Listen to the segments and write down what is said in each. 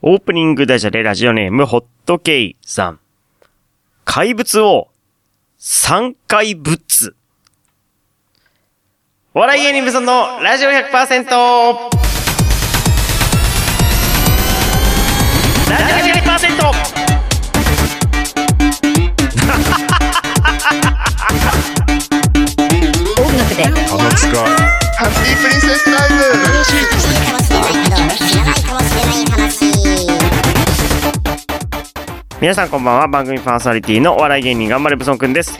オープニングダジャレラジオネームホットケイさん。怪物を3回ぶっつ。お笑い芸人ブソンのラジオ 100%! ラジオ 100%! 音楽で鼻つかハッピープリンセスタイム皆さんこんばんは。番組パーソナリティのお笑い芸人頑張れブソンくんです。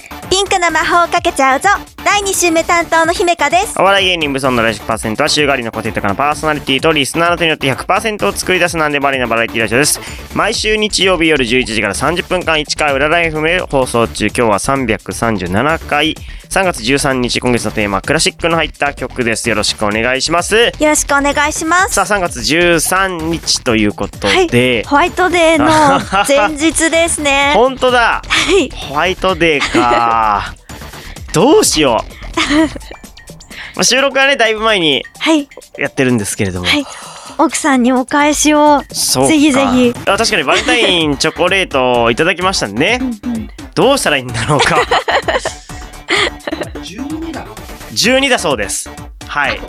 ピンクの魔法をかけちゃうぞ第2週目担当の姫香ですお笑い芸人ブソンのラジオ100%は週替わりの固定とかのパーソナリティとリスナーの手によって100%を作り出すなんでバレなバラエティラジオです。毎週日曜日夜11時から30分間1回裏ライフで放送中。今日は337回。3月13日、今月のテーマ、クラシックの入った曲です。よろしくお願いします。よろしくお願いしますさあ、3月13日ということはいで、ホワイトデーの前日ですね 本当だはいホワイトデーか。どうしよう。まあ収録はね、だいぶ前にはいやってるんですけれども。はい奥さんにお返しをそうかぜひぜひあ確かにバレンタインチョコレートをいただきましたね。どうしたらいいんだろうか。12だそうです。はい。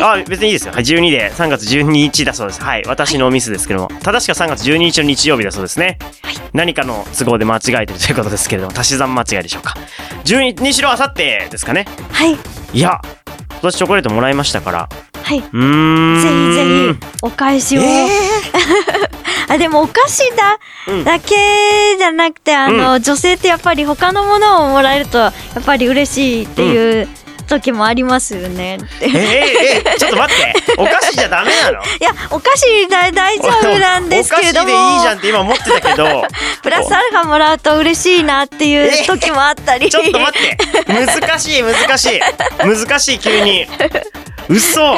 あ、別にいいですよ。はい、12で、3月12日だそうです。はい。私のミスですけども。正しくは3月12日の日曜日だそうですね。何かの都合で間違えてるということですけれども、足し算間違いでしょうか。12にしろあさってですかね。はいいや、今年チョコレートもらいましたから。はい、うーん。ぜひぜひお返しを、あでもお菓子だ、うんだけじゃなくてあの、女性ってやっぱり他のものをもらえるとやっぱり嬉しいっていう時もありますよね、えー、えー、ちょっと待って。お菓子じゃダメなの？いやお菓子だ大丈夫なんですけれども。お菓子でいいじゃんって今思ってたけど。プラスアルファもらうと嬉しいなっていう時もあったり、ちょっと待って。難しい難しい。難しい急に。嘘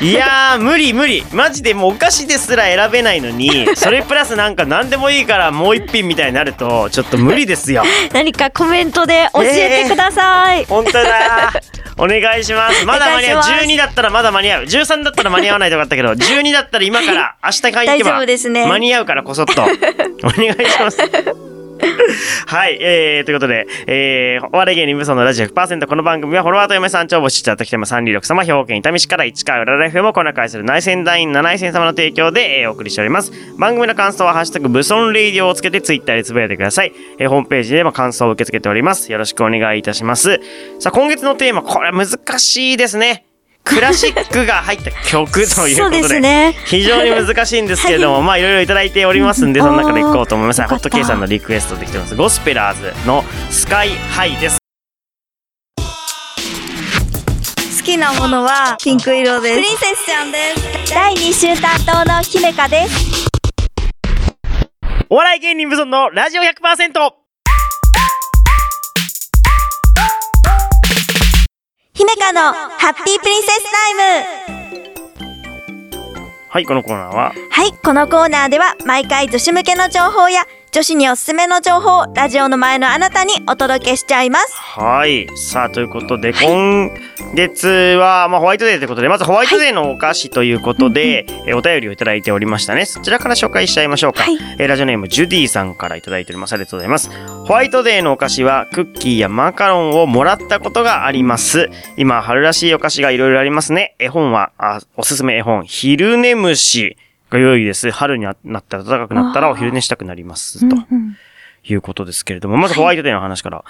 いやー無理無理。マジでもうお菓子ですら選べないのにそれプラスなんか何でもいいからもう一品みたいになるとちょっと無理ですよ。何かコメントで教えてください、本当だ。お願いします。まだ間に合う。お願いします。12だったらまだ間に合う。13だったら間に合わないとかあったけど12だったら今から明日買いに行け大丈ば間に合うからこそっと。お願いします はい、えー、ということで、えー、お笑い芸人無双のラジオ100%この番組はフォロワーと嫁さん超募集中ときても326様、兵庫県伊丹市から市川浦ライフもこな会する内戦団員7戦様の提供で、えーお送りしております。番組の感想はハッシュタグブソンレイディオをつけてツイッターでつぶやいてください。えー、ホームページでも感想を受け付けております。よろしくお願いいたします。さあ、今月のテーマ、これ難しいですね。クラシックが入った曲ということで。すね非常に難しいんですけれども、まあいろいろいただいておりますんで、その中でいこうと思います。ホットケイさんのリクエストできてます。ゴスペラーズのスカイハイです。好きなものはピンク色ですプリンセスちゃんです第2週担当の姫香ですお笑い芸人無尊のラジオ 100%! 姫香のハッピープリンセスタイム。はい、このコーナーは、はい、このコーナーでは毎回女子向けの情報や女子におすすめの情報をラジオの前のあなたにお届けしちゃいます。はい。さあ、ということで、今月は、まあ、ホワイトデーということで、まずホワイトデーのお菓子ということで、えお便りをいただいておりましたね。そちらから紹介しちゃいましょうか。はいえーラジオネーム、ジュディさんからいただいております。ありがとうございます。ホワイトデーのお菓子は、クッキーやマカロンをもらったことがあります。今、春らしいお菓子がいろいろありますね。絵本は、あおすすめ絵本、昼寝虫が良いです。春になったら暖かくなったらお昼寝したくなります。ということですけれども、まずホワイトデーの話から。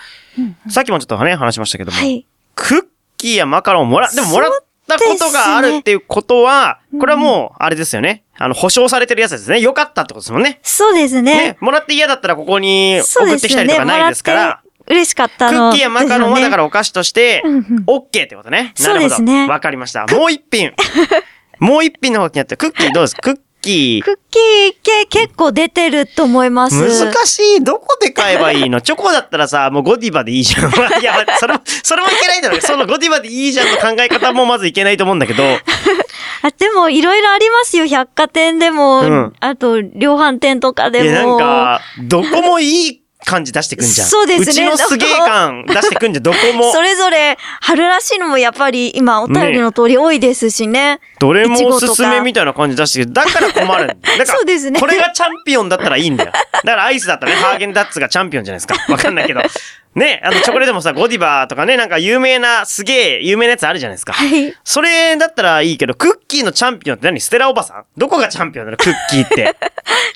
さっきもちょっとね、話しましたけども、はい。クッキーやマカロンをもら、でももらったことがあるっていうことは、これはもう、あれですよね。あの、保証されてるやつですね。良かったってことですもんね。そうですね。ね。もらって嫌だったらここに送ってきたりと。かないですから、嬉しかったクの。ッキーやマカロンはだかららお菓子としてオッケーってことね。なるほど。わかりました。もう一品。もう一品の方にやって、クッキーどうです？クッキー。クッキー系結構出てると思います。難しい。どこで買えばいいの？チョコだったらさ、もうゴディバでいいじゃん。いや、それも、それもいけないんだろうそのゴディバでいいじゃんの考え方もまずいけないと思うんだけど、あ、でもいろいろありますよ。百貨店でも、うんあと量販店とかでも。いや、なんか、どこもいい感じ出してくんじゃん。そうですねうちのすげえ感 出してくんじゃん、どこも。それぞれ春らしいのもやっぱり今お便りの通り多いですしね。どれもおすすめみたいな感じ出してくる。だから困るんだ からそうですねこれがチャンピオンだったらいいんだよ。だからアイスだったらね、ハーゲンダッツがチャンピオンじゃないですか。わかんないけど。ね、あの、チョコレートもさ、ゴディバとかね、なんか有名な、すげえ有名なやつあるじゃないですか。はい。それだったらいいけど、クッキーのチャンピオンって何？ステラおばさん？どこがチャンピオンなの？クッキーって。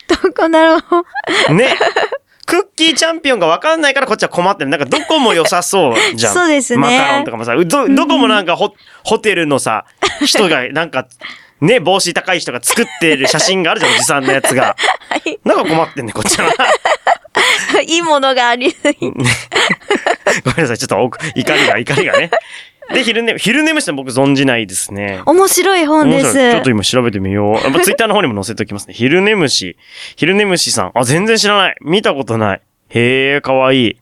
どこだろう。ね。クッキーチャンピオンがわかんないからこっちは困ってる。なんかどこも良さそうじゃん。そうですねマカロンとかもさ、うど、どこもなんかホ、ホテルのさ、人が、なんか、ね、帽子高い人が作ってる写真があるじゃん、おじさんのやつが。はい。なんか困ってんね、こっちは。いいものがあり。ごめんなさい、ちょっと奥怒りが、怒りがね。で、昼寝、昼寝虫僕存じないですね。面白い本です。ちょっと今調べてみよう。やっぱ ツイッターの方にも載せておきますね。昼寝虫。昼寝虫さん。あ、全然知らない。見たことない。へえ、かわいい。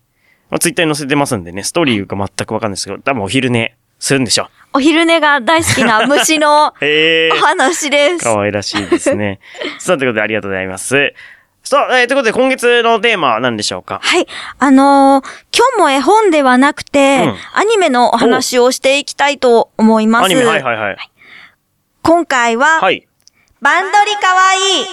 まあ、ツイッターに載せてますんでね、ストーリーが全くわかんないですけど、多分お昼寝するんでしょお昼寝が大好きな虫の お。話です。かわいらしいですね。さあ、ということでありがとうございます。さあ、えーということで今月のテーマは何でしょうか？はい。あのー今日も絵本ではなくて、うんアニメのお話をしていきたいと思います。アニメ、はいはいはい。今回は、はい。バンドリかわいい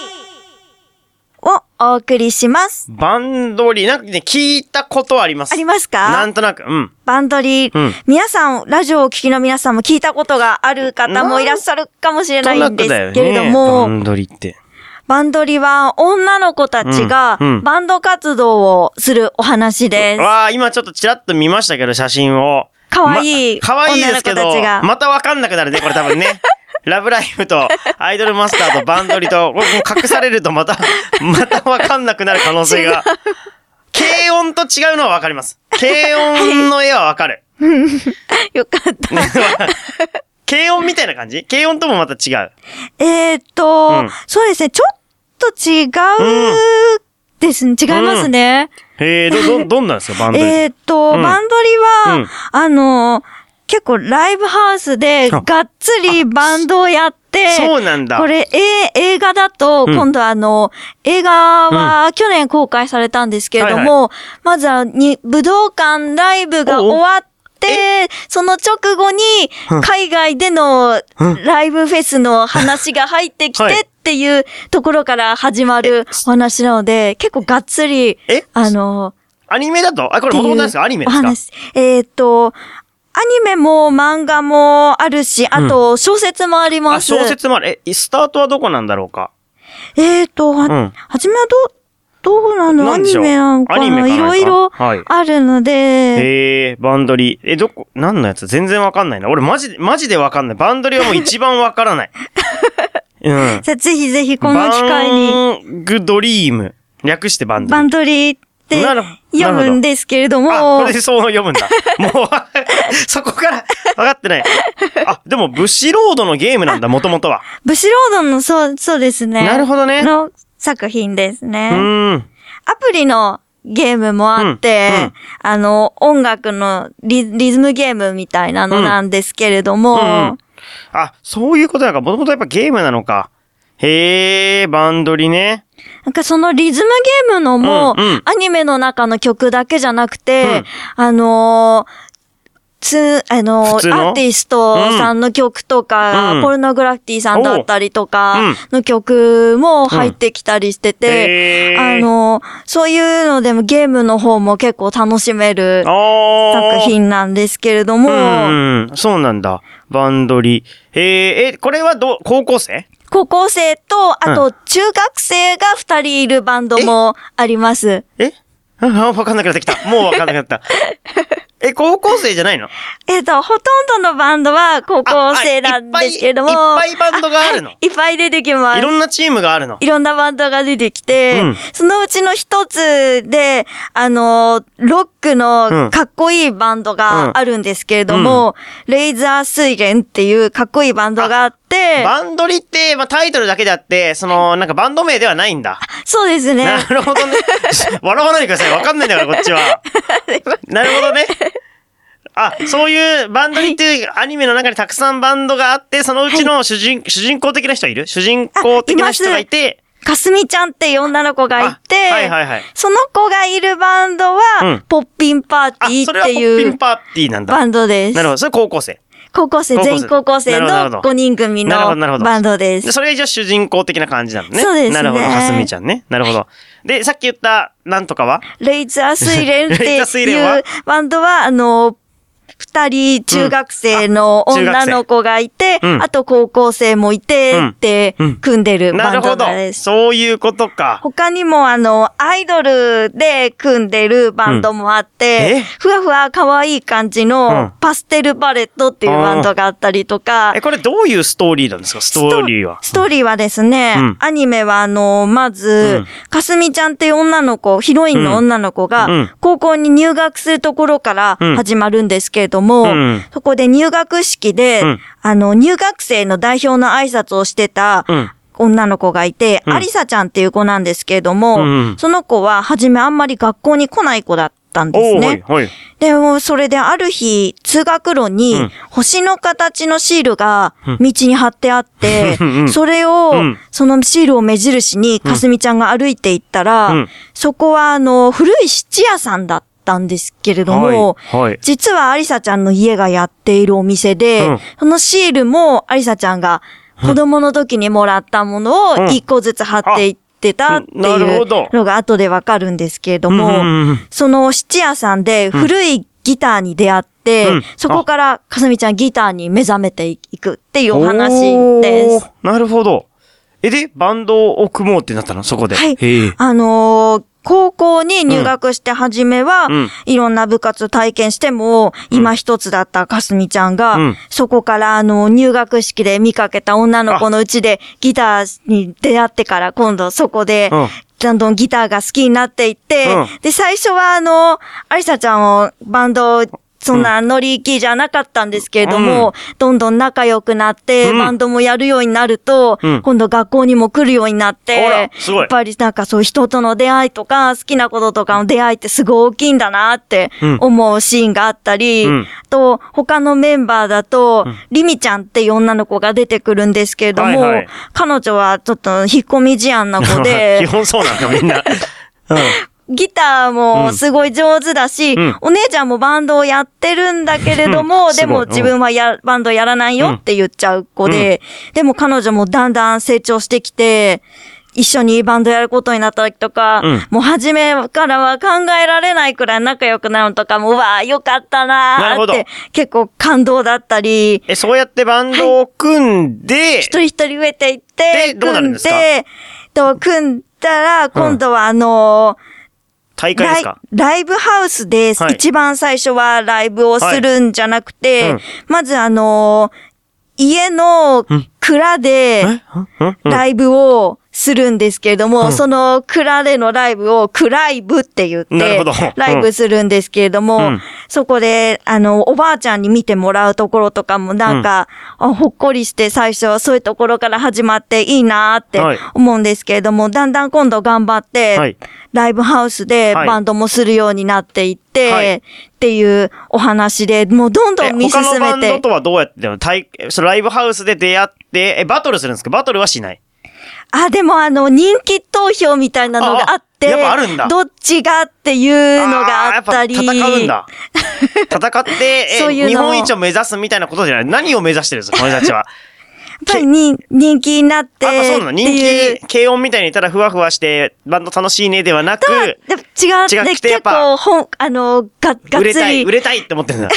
をお送りします。バンドリ、なんかね、聞いたことあります。ありますなかんとなく、うん。バンドリ、うん皆さん、ラジオをお聞きの皆さんも聞いたことがある方もいらっしゃるかもしれないんですけれども、バンドリって。バンドリは女の子たちがうんうんバンド活動をするお話です。わあ、今ちょっとちらっと見ましたけど、写真を。かわいいまかわいいですけど女の子たちが、またわかんなくなるね、これ多分ね。ラブライブと、アイドルマスターとバンドリと、これもう隠されるとまた、またわかんなくなる可能性が。軽音と違うのはわかります。軽音の絵はわかる。よかった。軽音みたいな感じ？軽音ともまた違う。えーっと、うんそうですね、ちょっと違うですね。違いますね。へえ、ど、ど、どんなんですか、バンドリ。えーっと、うん。バンドリは、うん。あの、結構ライブハウスであ。がっつりバンドをやって、そうなんだ。これ、え映画だと、うん。今度あの、映画は去年公開されたんですけれども、まずはに、武道館ライブが終わって、その直後にうん、海外でのうん。ライブフェスの話が入ってきはい。てっていうところから始まるお話なので、結構がっつりえ、あの、アニメだと？あ、これ元々なんですか？アニメですか？えーっと、アニメも漫画もあるし、あと小説もありあ、ます。小説もある。え、スタートはどこなんだろうか？えーと、は、んはじめはど、どうなの？アニメなのかアニメかなんか？ないろいろはいあるので、へえ、バンドリ。え、どこ、何のやつ？全然わかんないな。俺マジで、マジでわかんない。バンドリはもう一番わからない。うん。じゃあぜひぜひこの機会に、バングドリーム。略してバンドリ。バンドリーってなるほど読むんですけれどあ、もこれ、でそう読むんだ。もう、そこから分かってない。あ、でも、ブシロードのゲームなんだ、もともとは。ブシロードの、そう、そうですね。なるほどねの作品ですうね。ーん。アプリのゲームもあって、うんうんあの、音楽のリリズムゲームみたいなのなんですけれども、うんうんあ、そういうことなのか。もともとやっぱゲームなのか。へえ、バンドリね。なんかそのリズムゲームのも、うんうんアニメの中の曲だけじゃなくて、うんあのーつ、あのアーティストさんの曲とか、うん。ポルノグラフィティさんだったりとかの曲も入ってきたりしてて、へー。あのーそういうのでもゲームの方も結構楽しめる作品なんですけれども、うんうん、そうなんだ。バンドリ。へえ、え、これはど、高校生？高校生と、あうと中学生が二人いるバンドもあります。え？あ、わかんなくなってきた。もうわかんなくなった。え、高校生じゃないの？えっ、と、ほとんどのバンドは高校生なんですけれども。いっぱいバンドがあるの？はいいっぱい出てきます。いろんなチームがあるの？いろんなバンドが出てきて、うんそのうちの一つで、あの、ロックのかっこいいバンドがあるんですけれども、レイザー水蓮っていうかっこいいバンドがあって、バンドリって、まあ、タイトルだけであって、その、なんかバンド名ではないんだ。そうですね。なるほどね。笑わないでください。わかんないんだから、こっちは。なるほどね。あ、そういうバンドリっていうアニメの中にたくさんバンドがあって、そのうちの主人、主人公的な人いる？主人公的な人がいて、かすみちゃんっていう女の子がいて、あはいはいはい。その子がいるバンドは、うんポッピンパーテあ、ィーっていうッピンパーティーなんだ。バンドです。なるほど。それ高校生。高校生、全高校生のほど5人組のバンドで。ですそれが一応主人公的な感じなのね。そうですねなるほど。かすみちゃんね。なるほど。で、さっき言った、なんとかは？レイザースイレンっていうバンドは、あの、二人中学生の女の子がいて、うん。あと高校生もいてうんってうん。組んでるバンなるほど。ドで。す。そういうことか。他にもあの、アイドルで組んでるバンドもあって、ふわふわ可愛い感じうん。のパステルバレットっていうバンドがあったりとか、え、これどういうストーリーなんですか？ストーリー。は。ストーリーはですね、うん。アニメはあの、まず、うん。かすみちゃんっていう女の子、ヒロインの女の子が、うん。高校に入学するところからうん。始まるんですけれども、うん。そこで入学式で、うん。あの、入学生の代表の挨拶をしてた、うん。女の子がいて、うん。アリサちゃんっていう子なんですけれども、うんその子は初めあんまり学校に来ない子だったんですね。はい、はい。でも、それである日、通学路にうん、星の形のシールが道に貼ってあって、うん。うん。それを、うん。そのシールを目印に、かすみちゃんが歩いていったら、うん。そこは、あの、古い質屋さんだったんですけれども、はいはい。実はアリサちゃんの家がやっているお店で、うん。そのシールもアリサちゃんが子供の時にもらったものうん。を一個ずつ貼っていってたっていうのが後でわかるんですけれども、その質屋さんで古いギターに出会って、うん。そこからかすみちゃんギターに目覚めていくっていうお話で。す。なるほど。え、で、バンドを組もうってなったの？そこで。はい。あのー高校に入学して初めは、うん。いろんな部活体験しても、今一つだったかすみちゃんが、うん。そこからあの、入学式で見かけた女の子のうちでギターに出会ってから今度そこで、うん。どんどんギターが好きになっていって、うん。で、最初はあの、アリサちゃんをバンド、そんな乗り気じゃなかったんですけれども、どんどん仲良くなって、うん。バンドもやるようになると、うん。今度学校にも来るようになっあてやっぱりなんかそう人との出会いとか、好きなこととかの出会いってすごい大きいんだなってうん。思うシーンがあったり、うん。と、他のメンバーだと、リミちゃんっていう女の子が出てくるんですけれども、はいはい。彼女はちょっと引っ込み思案な子で 基、本そうなんだ、みんな。うん。ギターもすごい上手だし、うん。お姉ちゃんもバンドをやってるんだけれども、うん。でも自分はや、バンドやらないよって言っちゃう子で、でも彼女もだんだん成長してきて、一緒にバンドやることになった時とか、うん。もう初めからは考えられないくらい仲良くなるのとかも、うわあ、よかったなるほどなーって、結構感動だったり、え、そうやってバンドを組んで、一人一人植えていって、でどうなるんですか？組んで、と、組んだら、今度はあのー大会ですか？ライブハウスです。はい。一番最初はライブをするんじゃなくて、はい。うん。まずあのー家の蔵でライブをするんですけれども、うん。その蔵でのライブをクライブって言ってライブするんですけれども、うん。そこで、あの、おばあちゃんに見てもらうところとかもなんか、あほっこりして最初はそういうところから始まっていいなーってはい。思うんですけれども、だんだん今度頑張って、はい。ライブハウスではい。バンドもするようになっていって、はい。っていうお話で、もうどんどえん見進他のバめて。ンドとはどうやって、ライブハウスで出会って、え、バトルするんですか？バトルはしない。あ、でもあの、人気投票みたいなのがあって、あやっぱあるんだどっちがっていうのがあったり。戦うんだ。戦って、えそういうの日本一を目指すみたいなことじゃない何を目指してるんですかこの人たちは。やっぱりに人気になって、やっぱそうなの。人気、軽音みたいにいたらふわふわして、バンド楽しいねではなく、違う、違くで結てやっぱ構、本、あの、が、がっつり、売れたい、売売れれたいって思ってるんだ。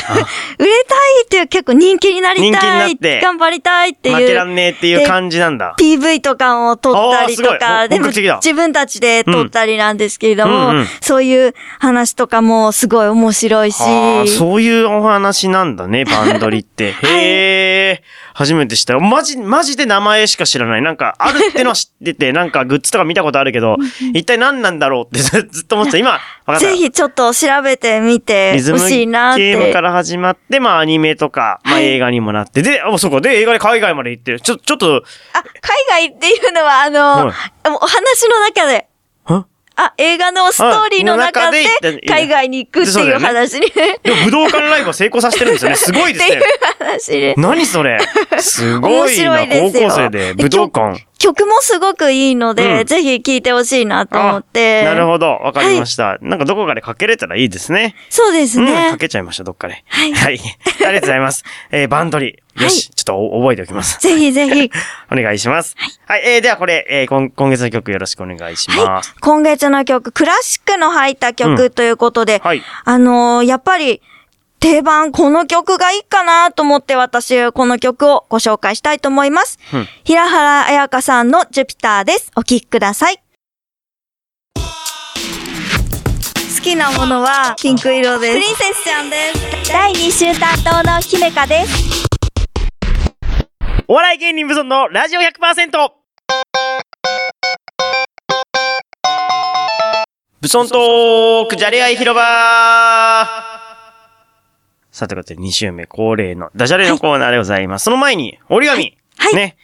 たいっていう結構人気になり人気にたないって頑張りたいっていう。負けらんねえっていう感じなんだ。PV とかを撮ったりとか、でも自分たちで撮ったりなんですけれども、うんうんうん。そういう話とかもすごい面白いし、はあ、そういうお話なんだね、バンドリって。へえ、初めて知ったよ。マジ、マジで名前しか知らない。なんか、あるってのは知ってて、なんかグッズとか見たことあるけど、一体何なんだろうってずずっと思ってた。今。ぜひちょっと調べてみてリズムほしいなってゲームか。ら始まって、まあアニメとか、まあはい映画にもなって、で、あ、そうか、で、映画で海外まで行ってる。ちょ、ちょっと、あ、海外っていうのは、あの、はいお話の中で、は？あ、映画のストーリーの中で海外に行くっていう話に、でも武道館ライブを成功させてるんですよね。すごいですねっていう。話で。何それすごいな、高校生で武道館。曲もすごくいいので、うんぜひ聴いてほしいなと思って。なるほど。わかりました。なんかどこかでかけれたらいいですね。そうですうん。ねか。けちゃいました、どっかで。はいはい。ありがとうございます。えー、バンドリ。よし、ちょっとお覚えておきます。ぜひぜひ。お願いします。はい。えー、ではこれ、えー、今今月の曲よろしくお願いします。今月の曲、クラシックの入ったう曲んということで、はいあのーやっぱり、定番、この曲がいいかなと思って私、この曲をご紹介したいと思います。うん平原彩香さんのジュピターです。お聴きください。好きなものはピンク色です。プリンセスちゃんです。第2週担当の姫香です。お笑い芸人無尊のラジオ 100%! ブソントークじゃれ合い広場さて、ことで2週目恒例のダジャレのコーナーでございます。その前に、折り紙、はいね。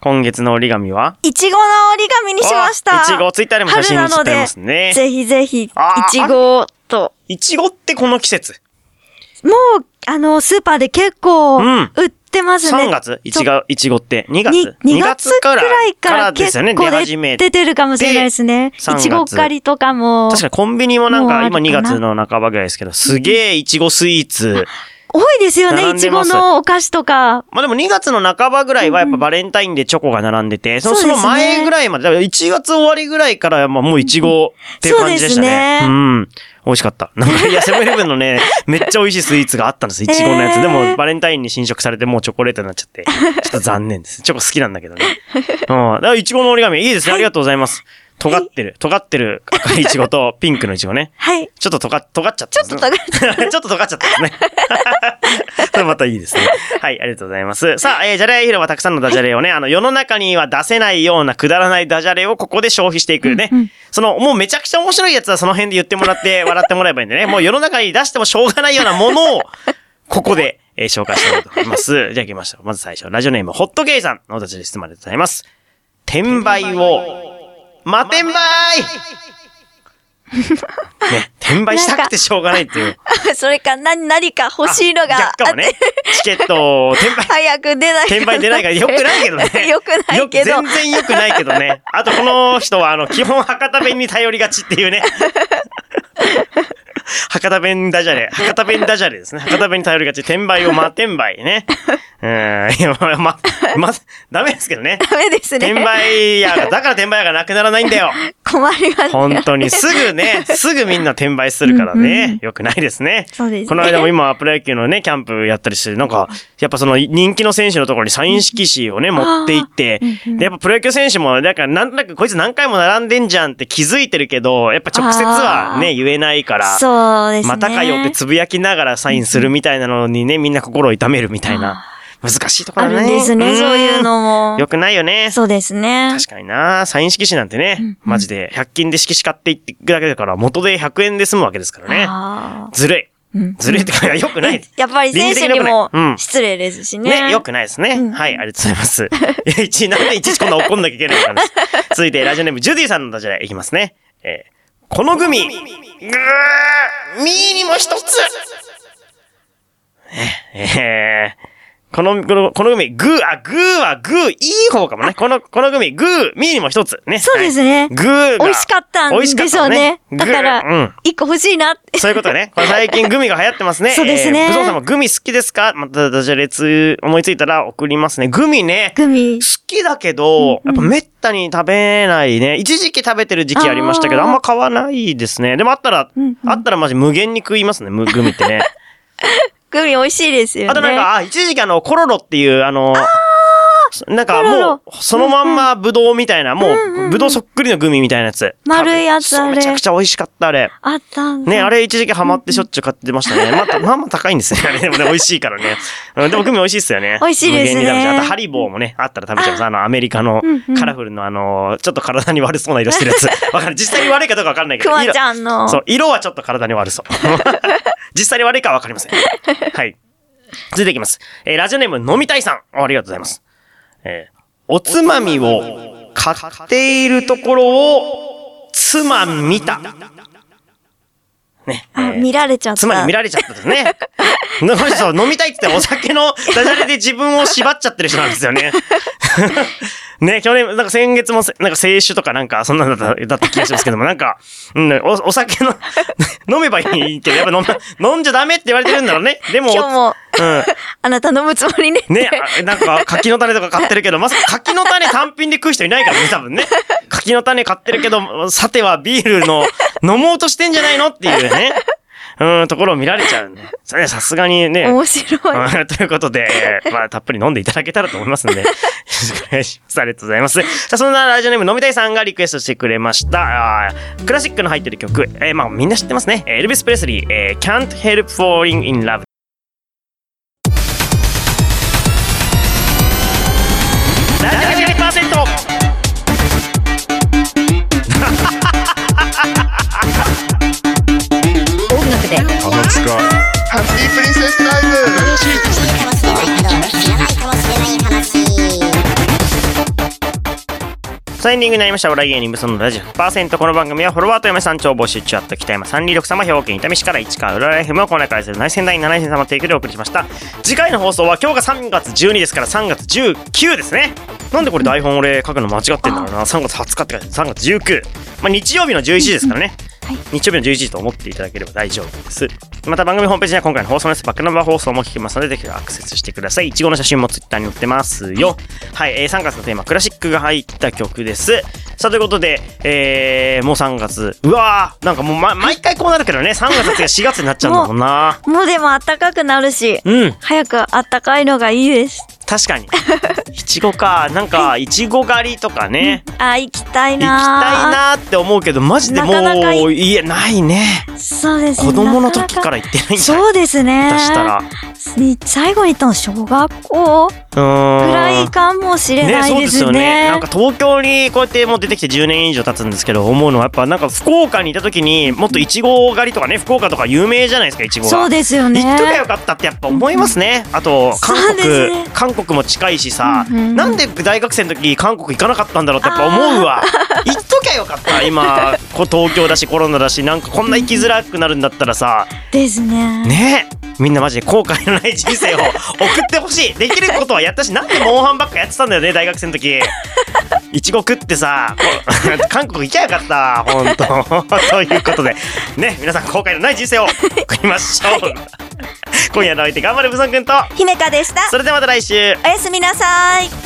今月の折り紙は？いちごの折り紙にしました。あいちご、ツイッターでも写真春なので写ってますね。ぜひぜひ、いあーちごと。いちごってこの季節。もう、あの、スーパーで結構、うん。売ってますね。3月？いちご、いちごって？2月？に 2, 月くらいからですよね、結構出始め出てるかもしれないですね。で3いちご狩りとかも。確かにコンビニもなんか今2もうあるかな。月の半ばぐらいですけど、すげえいちごスイーツ。多いですよね、いちごのお菓子とか。まあでも2月の半ばぐらいはやっぱバレンタインでチョコが並んでて、そのそですねそうの前ぐらいまで、だから1月終わりぐらいからまあもういちごっていう感じでしたね。そうねうん。美味しかった。なんか、いや、セブンイレブンのね、めっちゃ美味しいスイーツがあったんです。いちごのやつ。えーでも、バレンタインに侵食されてもうチョコレートになっちゃって、ちょっと残念です。チョコ好きなんだけどね。うん。だから、いちごの折り紙、いいですね。ありがとうございます。尖ってる、尖ってる赤いいちごとピンクのいちごね。はい。ちょっととが、尖っちゃったね。ちょっと尖っちょっと尖っちゃったんですね。それまたいいですね。はい、ありがとうございます。さあ、えー、じゃれ合い広場たくさんのダジャレをね、あの、世の中には出せないようなくだらないダジャレをここで消費していくね。その、もうめちゃくちゃ面白いやつはその辺で言ってもらって 笑ってもらえばいいんでね。もう世の中に出してもしょうがないようなものを、ここで、えー紹介したいと思います。じゃあ行きましょう。まず最初、ラジオネーム、ホットゲイさんのお立ちで質問ありがとうございます。転売を、ま転売ね、転売したくてしょうがないっていう。それか、何、何か欲しいのがかもね。チケットを転売。早く出ない転売出ないからよくないけどね。よくないけどよ全然よくないけどね。あとこの人はあの、基本博多弁に頼りがちっていうね。博多弁ダジャレ。博多弁ダジャレですね。博多弁に頼りがち。転売をま転売ね。うん。いや、ま、ま、ま、ダメですけどね。ダメですね。転売屋が、だから転売屋がなくならないんだよ。困りますね。本当にすぐね、すぐみんな転売するからね。よくないですね。そうですねこの間も今、プロ野球のね、キャンプやったりして、なんか、やっぱその人気の選手のところにサイン色紙をね、持って行って、で、やっぱプロ野球選手も、だからなんとなくこいつ何回も並んでんじゃんって気づいてるけど、やっぱ直接はね、言えないから、そうですね。またかよってつぶやきながらサインするみたいなのにね、みんな心を痛めるみたいな。難しいところあだね。るんですね、そういうのも。よくないよね。そうですね。確かになサイン色紙なんてね、マジで100均で色紙買っていっていくだけだから、元で100円で済むわけですからね。あずるい。うんずるいってか、よくない。ー やっぱり選手にも失礼ですしね。ね、よくないですね。はい、ありがとうございます。いや、いち、なんでいちいちこんな怒んなきゃいけないのかな。続いて、ラジオネーム、ジュディさんのダジャレいきますね。えーこのグミ、ぐー、ミーにも一つえーこの、この、このグミ、グー、あ、グーはグー、いい方かもね。この、このグミ、グー、ミーにも一つ。ね。そうですねはいグーが。美味しかったん美味しかでったのしょうね。グーだからうん。、一個欲しいなって。そういうことね。これ最近グミが流行ってますね。そうですねえー、ブソンさんもグミ好きですか？またダジャレつ思いついたら送りますね。グミね。グミ。好きだけど、やっぱめったに食べないね。一時期食べてる時期ありましたけど、あんま買わないですね。でもあったら、んうんあったらマジ無限に食いますね、むグミってね。グミ美味しいですよね。あとなんか、あ、一時期あの、コロロっていう、あの、なんかもう、そのまんまブドウみたいな、もう、ブドウそっくりのグミみたいなやつ。丸いやつあれめちゃくちゃ美味しかった、あれ。あったね、あれ一時期ハマってしょっちゅう買ってましたね。また、まあまあ高いんですね。あれでもね、美味しいからね。うんでもグミ美味しいっすよね。美味しいですね無限に食べちゃうあと、ハリボーもね、あったら食べちゃいます。あの、アメリカのカラフルのあの、ちょっと体に悪そうな色してるやつ。わかる。実際に悪いかどうかわかんないけど。クマちゃんの色そう、色はちょっと体に悪そう。実際に悪いかはわかりません。はい。続いていきます。えーラジオネーム飲みたいさん。ありがとうございます。えーおつまみを買っているところを、妻見た。ね。あ、えー見られちゃった。つまり見られちゃったんですね。のそう飲みたいって言ってお酒のダジャレで自分を縛っちゃってる人なんですよね。ね、去年、なんか先月もせ、なんか清酒とかなんか、そんなのだっただった気がしますけども、なんか、うん、おお酒の、飲めばいいけど、やっぱ飲ま、飲んじゃダメって言われてるんだろうね。でも、今日も、うん。あなた飲むつもりね。ね、あなんか、柿の種とか買ってるけど、まさか柿の種単品で食う人いないからね、多分ね。柿の種買ってるけど、さてはビールの飲もうとしてんじゃないのっていうね。うん、ところを見られちゃうんで。それさすがにね。面白い。うんということで、まあ、たっぷり飲んでいただけたらと思いますんで、よろしくお願いします。ありがとうございます。さあ、そんなラジオネーム飲みたいさんがリクエストしてくれました。クラシックの入ってる曲、えーまあ、みんな知ってますね。エルビス・プレスリー、えー Can't Help Falling in Love。ハッピープリンセスタイムさあエンディングになりました。お笑い芸人無双のラジオ100%。この番組はフォロワーと嫁さん超募集中あった北山326様、兵庫県伊丹市から市川浦和 FM をコーナーからする内戦第7戦様提供でお送りしました。次回の放送は今日が3月12ですから3月19ですね。なんでこれ台本俺書くの間違ってんだろうな。3月20日って書いて3月19。まあ日曜日の11時ですからね。日曜日の11時と思っていただければ大丈夫です。また番組ホームページには今回の放送のバックナンバー放送も聞けますので、ぜひアクセスしてください。いちごの写真もツイッターに載ってますよ。はい、えー、3月のテーマ、クラシックが入った曲です。さあ、ということで、えー、もう3月。うわーなんかもう、ま、毎回こうなるけどね、3月が4月になっちゃうんだもんな。もうでも暖かくなるし、うん、早く暖かいのがいいです。確かに。いちごか、なんか、いちご狩りとかね。あ、行きたい行きたいなって思うけど、マジでもう、なかなかいいえ、ないね。そうですね。子供の時なから行ってないんだ。そうですね。出したら。に最後に行ったの小学校？ぐらいかもしれね、ないでそうですよすね。ね。なんか東京にこうやってもう出てきて10年以上経つんですけど、思うのはやっぱなんか福岡にいた時にもっといちご狩りとかね、福岡とか有名じゃないですか、いちごが。そうですよね。行っときゃよかったってやっぱ思いますね。あと、韓国、ね韓国も近いしさ、うんうんなんで大学生の時韓国行かなかったんだろうってやっぱ思うわ。行っときゃよかった。今、こう東京だしコロナだし、なんかこんな生きづらくなるんだったらさ、ですね。ねえ。みんなマジで後悔のない人生を送ってほしい。できることはやったし、なんでモンハンばっかやってたんだよね、大学生の時。いちご食ってさ、韓国行きゃよかった。ほんと。ということで、ね、皆さん後悔のない人生を送りましょう。今夜の相手、頑張れブソン君と、姫香でした。それではまた来週。おやすみなさい。